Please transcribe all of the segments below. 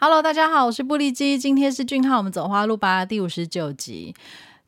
Hello，大家好，我是布利基，今天是俊浩，我们走花路吧第五十九集。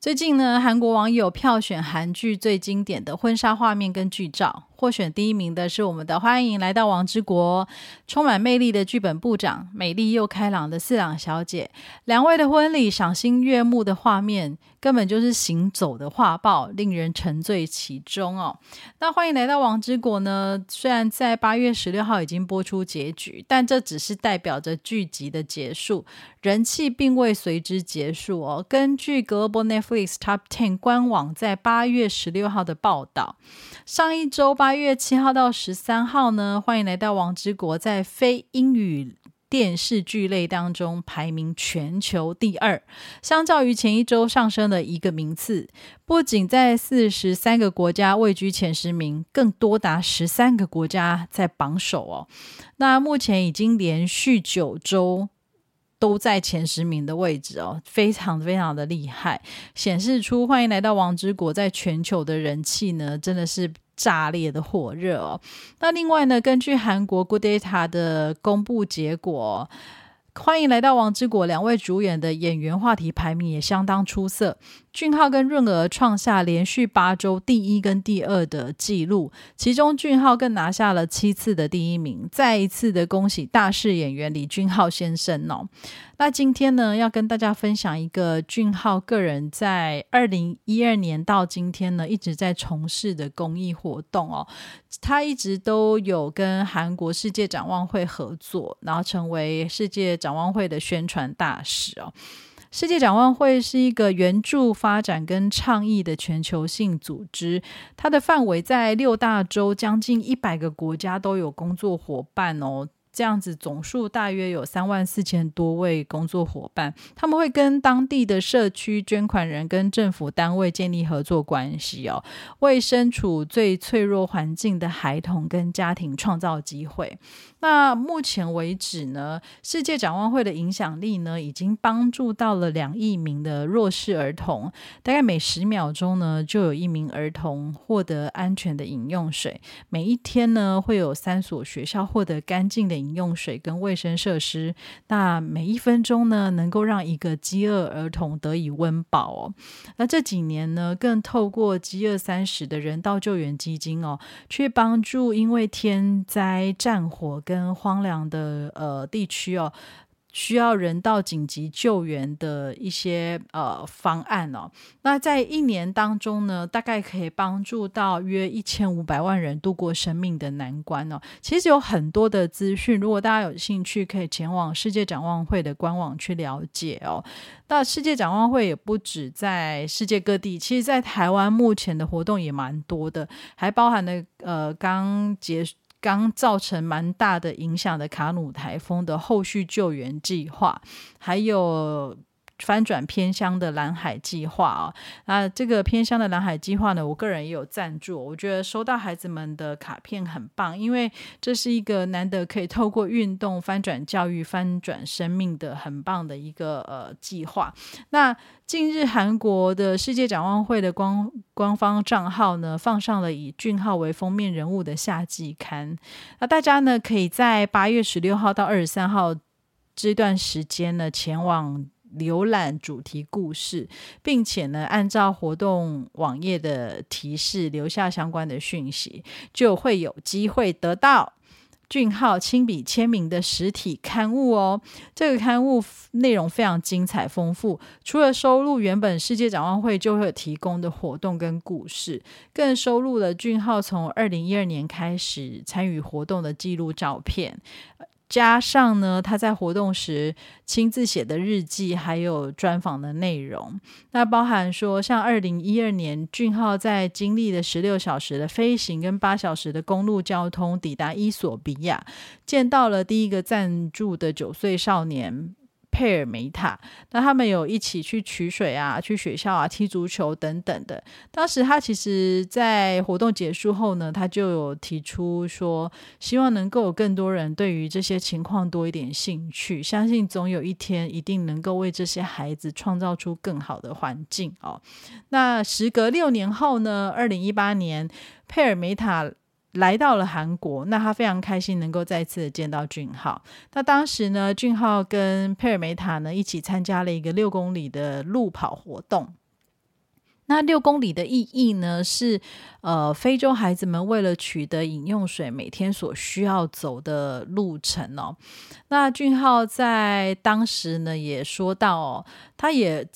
最近呢，韩国网友票选韩剧最经典的婚纱画面跟剧照。获选第一名的是我们的欢迎来到王之国，充满魅力的剧本部长，美丽又开朗的四郎小姐，两位的婚礼赏心悦目的画面，根本就是行走的画报，令人沉醉其中哦。那欢迎来到王之国呢？虽然在八月十六号已经播出结局，但这只是代表着剧集的结束，人气并未随之结束哦。根据 Global Netflix Top Ten 官网在八月十六号的报道，上一周八。八月七号到十三号呢，欢迎来到王之国，在非英语电视剧类当中排名全球第二，相较于前一周上升了一个名次。不仅在四十三个国家位居前十名，更多达十三个国家在榜首哦。那目前已经连续九周都在前十名的位置哦，非常非常的厉害，显示出欢迎来到王之国在全球的人气呢，真的是。炸裂的火热哦！那另外呢，根据韩国 Good Data 的公布结果，欢迎来到王之国两位主演的演员话题排名也相当出色。俊浩跟润儿创下连续八周第一跟第二的纪录，其中俊浩更拿下了七次的第一名。再一次的恭喜大势演员李俊浩先生哦！那今天呢，要跟大家分享一个俊浩个人在二零一二年到今天呢一直在从事的公益活动哦。他一直都有跟韩国世界展望会合作，然后成为世界展望会的宣传大使哦。世界展望会是一个援助发展跟倡议的全球性组织，它的范围在六大洲，将近一百个国家都有工作伙伴哦。这样子总数大约有三万四千多位工作伙伴，他们会跟当地的社区捐款人跟政府单位建立合作关系哦，为身处最脆弱环境的孩童跟家庭创造机会。那目前为止呢，世界展望会的影响力呢，已经帮助到了两亿名的弱势儿童，大概每十秒钟呢，就有一名儿童获得安全的饮用水，每一天呢，会有三所学校获得干净的。饮用水跟卫生设施，那每一分钟呢，能够让一个饥饿儿童得以温饱哦。那这几年呢，更透过饥饿三十的人道救援基金哦，去帮助因为天灾、战火跟荒凉的呃地区哦。需要人道紧急救援的一些呃方案哦，那在一年当中呢，大概可以帮助到约一千五百万人度过生命的难关哦。其实有很多的资讯，如果大家有兴趣，可以前往世界展望会的官网去了解哦。那世界展望会也不止在世界各地，其实在台湾目前的活动也蛮多的，还包含了呃刚结束。刚造成蛮大的影响的卡努台风的后续救援计划，还有。翻转偏乡的蓝海计划啊，那这个偏乡的蓝海计划呢，我个人也有赞助。我觉得收到孩子们的卡片很棒，因为这是一个难得可以透过运动翻转教育、翻转生命的很棒的一个呃计划。那近日韩国的世界展望会的官官方账号呢，放上了以俊浩为封面人物的夏季刊。那大家呢，可以在八月十六号到二十三号这段时间呢，前往。浏览主题故事，并且呢，按照活动网页的提示留下相关的讯息，就会有机会得到俊浩亲笔签名的实体刊物哦。这个刊物内容非常精彩丰富，除了收录原本世界展望会就会提供的活动跟故事，更收录了俊浩从二零一二年开始参与活动的记录照片。加上呢，他在活动时亲自写的日记，还有专访的内容。那包含说，像二零一二年，俊浩在经历了十六小时的飞行跟八小时的公路交通，抵达伊索比亚，见到了第一个赞助的九岁少年。佩尔梅塔，那他们有一起去取水啊，去学校啊，踢足球等等的。当时他其实，在活动结束后呢，他就有提出说，希望能够有更多人对于这些情况多一点兴趣，相信总有一天一定能够为这些孩子创造出更好的环境哦。那时隔六年后呢，二零一八年，佩尔梅塔。来到了韩国，那他非常开心能够再次见到俊浩。那当时呢，俊浩跟佩尔梅塔呢一起参加了一个六公里的路跑活动。那六公里的意义呢，是呃，非洲孩子们为了取得饮用水，每天所需要走的路程哦。那俊浩在当时呢也说到哦，他也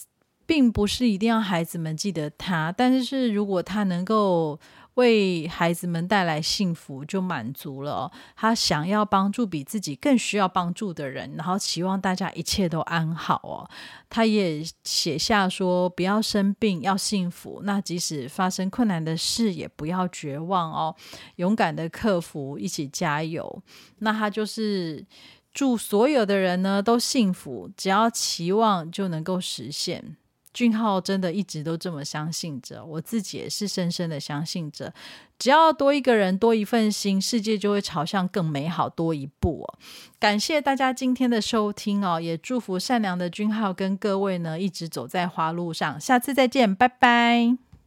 并不是一定要孩子们记得他，但是如果他能够。为孩子们带来幸福就满足了。他想要帮助比自己更需要帮助的人，然后希望大家一切都安好哦。他也写下说：不要生病，要幸福。那即使发生困难的事，也不要绝望哦，勇敢的克服，一起加油。那他就是祝所有的人呢都幸福，只要期望就能够实现。俊浩真的一直都这么相信着，我自己也是深深的相信着，只要多一个人，多一份心，世界就会朝向更美好多一步哦。感谢大家今天的收听哦，也祝福善良的俊浩跟各位呢，一直走在花路上。下次再见，拜拜。